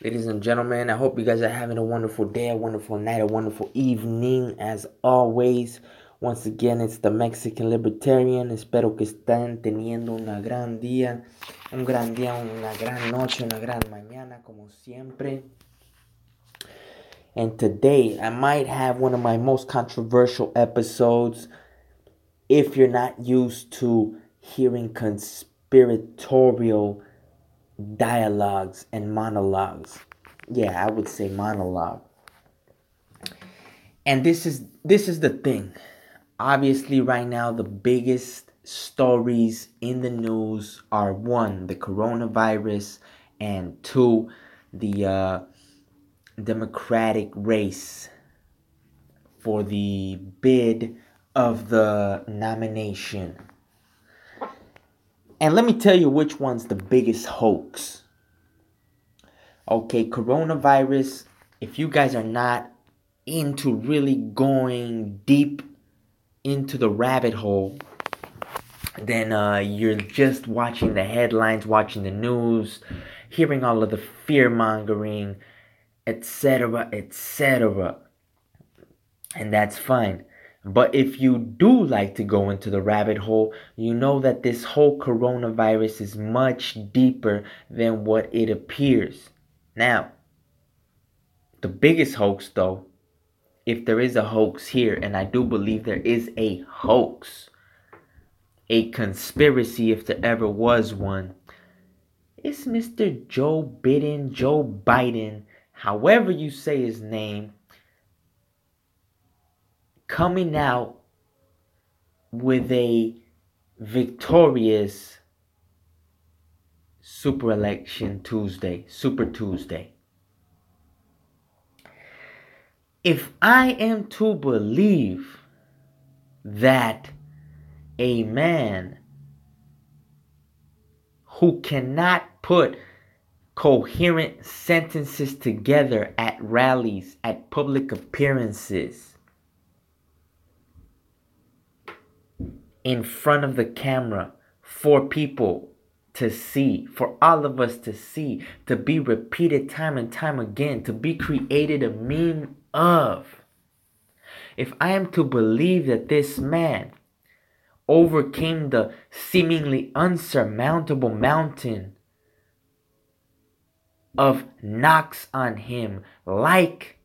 Ladies and gentlemen, I hope you guys are having a wonderful day, a wonderful night, a wonderful evening. As always, once again, it's the Mexican Libertarian. Espero que estén teniendo una gran día, un gran día, una gran noche, una gran mañana, como siempre. And today, I might have one of my most controversial episodes if you're not used to hearing conspiratorial dialogues and monologues. Yeah, I would say monologue. And this is this is the thing. Obviously right now the biggest stories in the news are one, the coronavirus and two, the uh, democratic race for the bid of the nomination and let me tell you which one's the biggest hoax. Okay, coronavirus, if you guys are not into really going deep into the rabbit hole, then uh, you're just watching the headlines, watching the news, hearing all of the fear mongering, etc., etc. And that's fine. But if you do like to go into the rabbit hole, you know that this whole coronavirus is much deeper than what it appears. Now, the biggest hoax, though, if there is a hoax here, and I do believe there is a hoax, a conspiracy, if there ever was one, is Mr. Joe Biden, Joe Biden, however you say his name, coming out with a victorious super election Tuesday, Super Tuesday. If I am to believe that a man who cannot put coherent sentences together at rallies, at public appearances, in front of the camera for people to see, for all of us to see, to be repeated time and time again, to be created a meme of. If I am to believe that this man overcame the seemingly unsurmountable mountain of knocks on him, like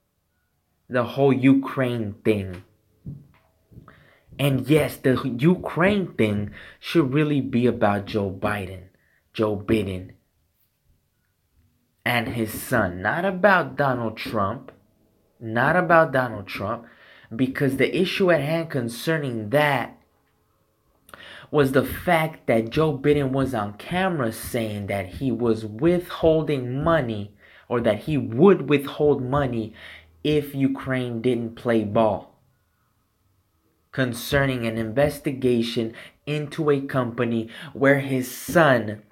the whole Ukraine thing and yes, the Ukraine thing should really be about Joe Biden, Joe Biden, and his son, not about Donald Trump, not about Donald Trump, because the issue at hand concerning that was the fact that Joe Biden was on camera saying that he was withholding money or that he would withhold money if Ukraine didn't play ball concerning an investigation into a company where his son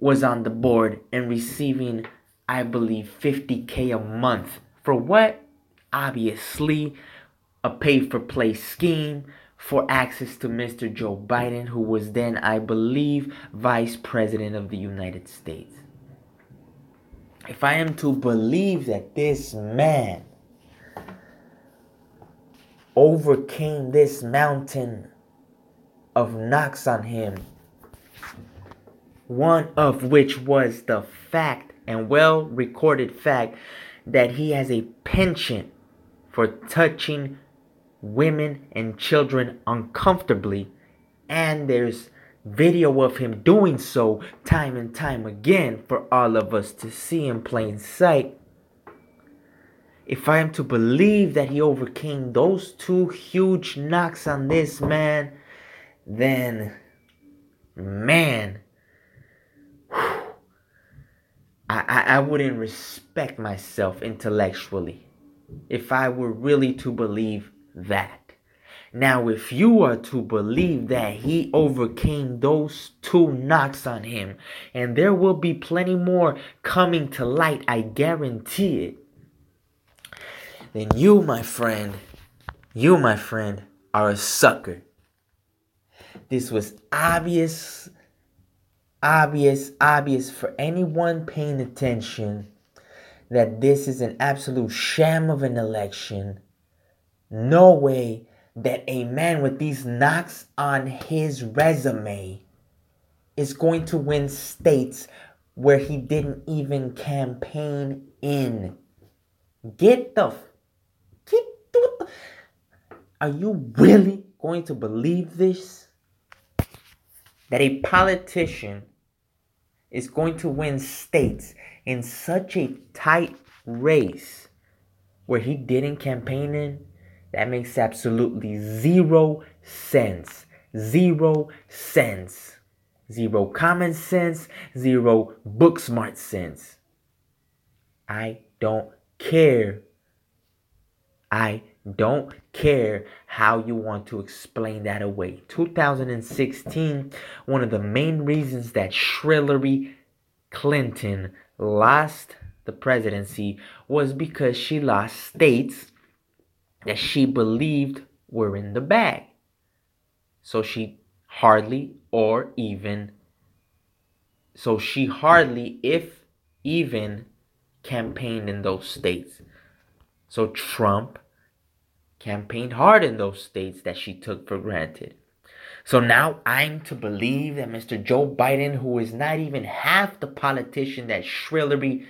was on the board and receiving, I believe, 50k a month. For what? Obviously, a pay for play scheme for access to Mr. Joe Biden, who was then, I believe, Vice President of the United States. If I am to believe that this man overcame this mountain of knocks on him. One of which was the fact and well recorded fact that he has a penchant for touching women and children uncomfortably, and there's video of him doing so time and time again for all of us to see in plain sight if I am to believe that he overcame those two huge knocks on this man, then, man, I, I, I wouldn't respect myself intellectually if I were really to believe that. Now, if you are to believe that he overcame those two knocks on him, and there will be plenty more coming to light, I guarantee it then you, my friend, you, my friend, are a sucker. This was obvious, obvious, obvious for anyone paying attention that this is an absolute sham of an election. No way that a man with these knocks on his resume is going to win states where he didn't even campaign in. Get the Are you really going to believe this? That a politician is going to win states in such a tight race where he didn't campaign in? That makes absolutely zero sense. Zero sense. Zero common sense. Zero book smart sense. I don't care. I don't care how you want to explain that away. 2016, one of the main reasons that Hillary Clinton lost the presidency was because she lost states that she believed were in the bag. So she hardly or even, so she hardly, if even, campaigned in those states. So Trump campaigned hard in those states that she took for granted. So now I'm to believe that Mr. Joe Biden, who is not even half the politician that Hillary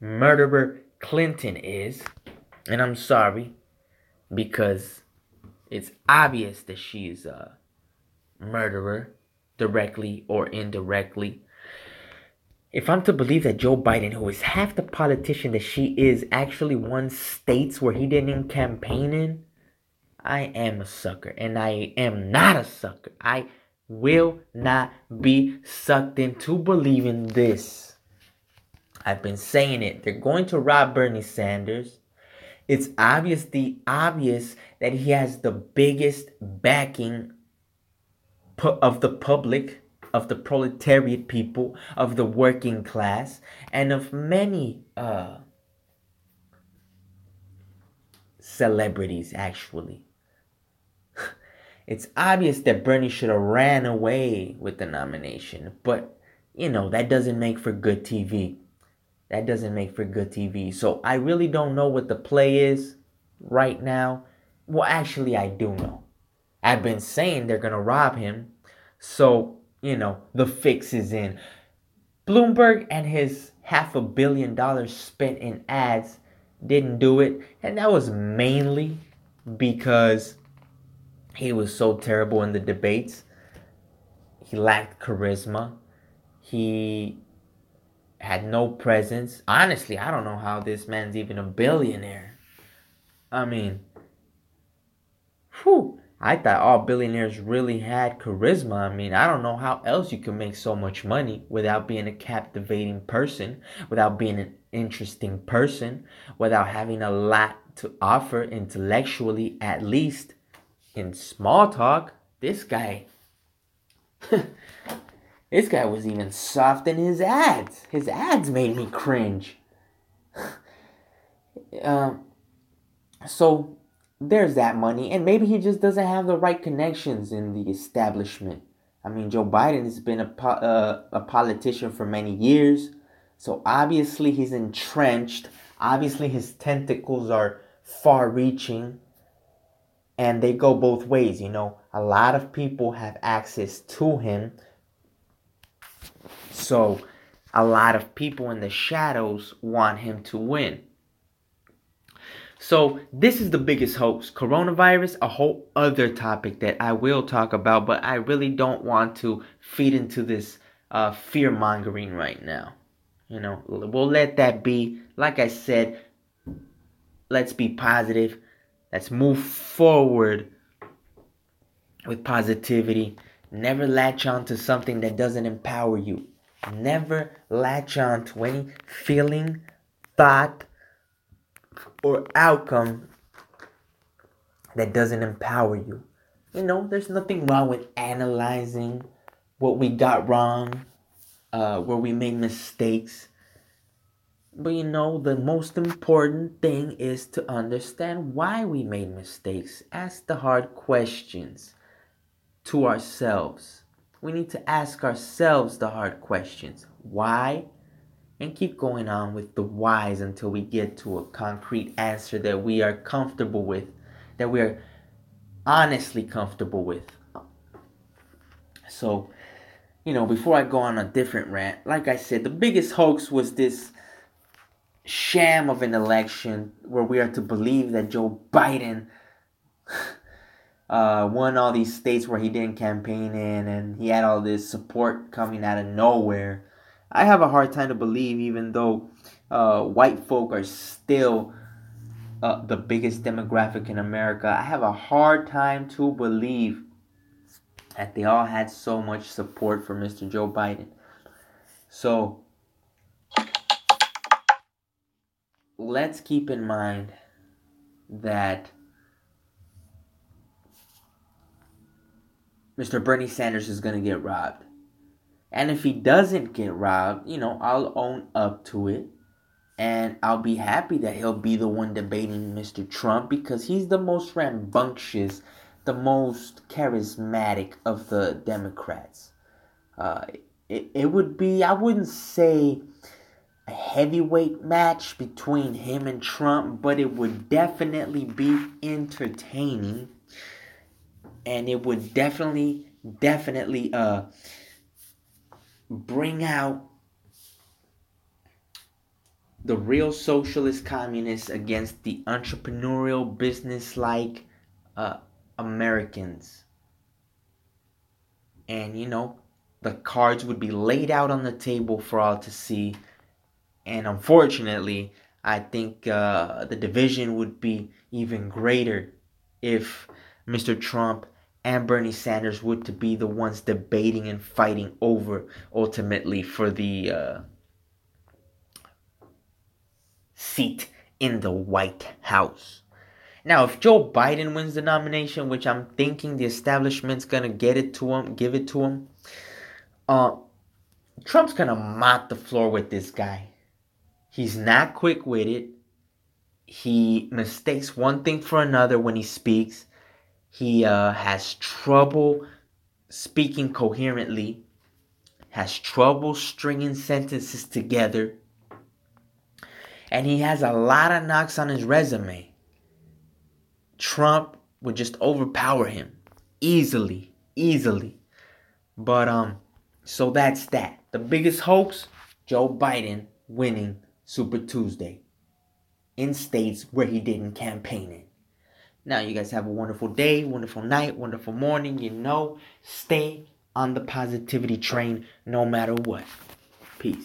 murderer Clinton is, and I'm sorry because it's obvious that she is a murderer directly or indirectly if I'm to believe that Joe Biden, who is half the politician that she is, actually won states where he didn't campaign in, I am a sucker. And I am not a sucker. I will not be sucked into believing this. I've been saying it. They're going to rob Bernie Sanders. It's obviously obvious that he has the biggest backing of the public of the proletariat people, of the working class, and of many uh, celebrities, actually. it's obvious that Bernie should have ran away with the nomination, but you know, that doesn't make for good TV. That doesn't make for good TV. So I really don't know what the play is right now. Well, actually, I do know. I've been saying they're going to rob him. So you know, the fix is in. Bloomberg and his half a billion dollars spent in ads didn't do it, and that was mainly because he was so terrible in the debates. He lacked charisma. He had no presence. Honestly, I don't know how this man's even a billionaire. I mean, whew. I thought all billionaires really had charisma. I mean, I don't know how else you can make so much money without being a captivating person, without being an interesting person, without having a lot to offer intellectually, at least in small talk. This guy, this guy was even soft in his ads. His ads made me cringe. um, so there's that money, and maybe he just doesn't have the right connections in the establishment. I mean, Joe Biden has been a po- uh, a politician for many years, so obviously he's entrenched. Obviously, his tentacles are far-reaching, and they go both ways. You know, a lot of people have access to him, so a lot of people in the shadows want him to win. So this is the biggest hoax. Coronavirus, a whole other topic that I will talk about, but I really don't want to feed into this uh, fear mongering right now. You know, we'll let that be. Like I said, let's be positive. Let's move forward with positivity. Never latch on to something that doesn't empower you. Never latch on to any feeling, thought, or outcome that doesn't empower you. You know, there's nothing wrong with analyzing what we got wrong, uh, where we made mistakes. But you know, the most important thing is to understand why we made mistakes. Ask the hard questions to ourselves. We need to ask ourselves the hard questions. Why and keep going on with the whys until we get to a concrete answer that we are comfortable with, that we are honestly comfortable with. So, you know, before I go on a different rant, like I said, the biggest hoax was this sham of an election where we are to believe that Joe Biden uh, won all these states where he didn't campaign in and he had all this support coming out of nowhere. I have a hard time to believe, even though uh, white folk are still uh, the biggest demographic in America, I have a hard time to believe that they all had so much support for Mr. Joe Biden. So let's keep in mind that Mr. Bernie Sanders is going to get robbed. And if he doesn't get robbed, you know, I'll own up to it. And I'll be happy that he'll be the one debating Mr. Trump because he's the most rambunctious, the most charismatic of the Democrats. Uh, it, it would be, I wouldn't say a heavyweight match between him and Trump, but it would definitely be entertaining and it would definitely, definitely uh, bring out the real socialist communists against the entrepreneurial business like uh, Americans. And you know, the cards would be laid out on the table for all to see. And unfortunately, I think uh, the division would be even greater if Mr. Trump and Bernie Sanders would to be the ones debating and fighting over ultimately for the uh, seat in the White House. Now, if Joe Biden wins the nomination, which I'm thinking the establishment's gonna get it to him, give it to him, uh, Trump's gonna mop the floor with this guy. He's not quick witted. He mistakes one thing for another when he speaks. He uh, has trouble speaking coherently, has trouble stringing sentences together, and he has a lot of knocks on his resume. Trump would just overpower him easily, easily. But um so that's that. The biggest hoax, Joe Biden winning Super Tuesday in states where he didn't campaign in. Now, you guys have a wonderful day, wonderful night, wonderful morning. You know, stay on the positivity train no matter what.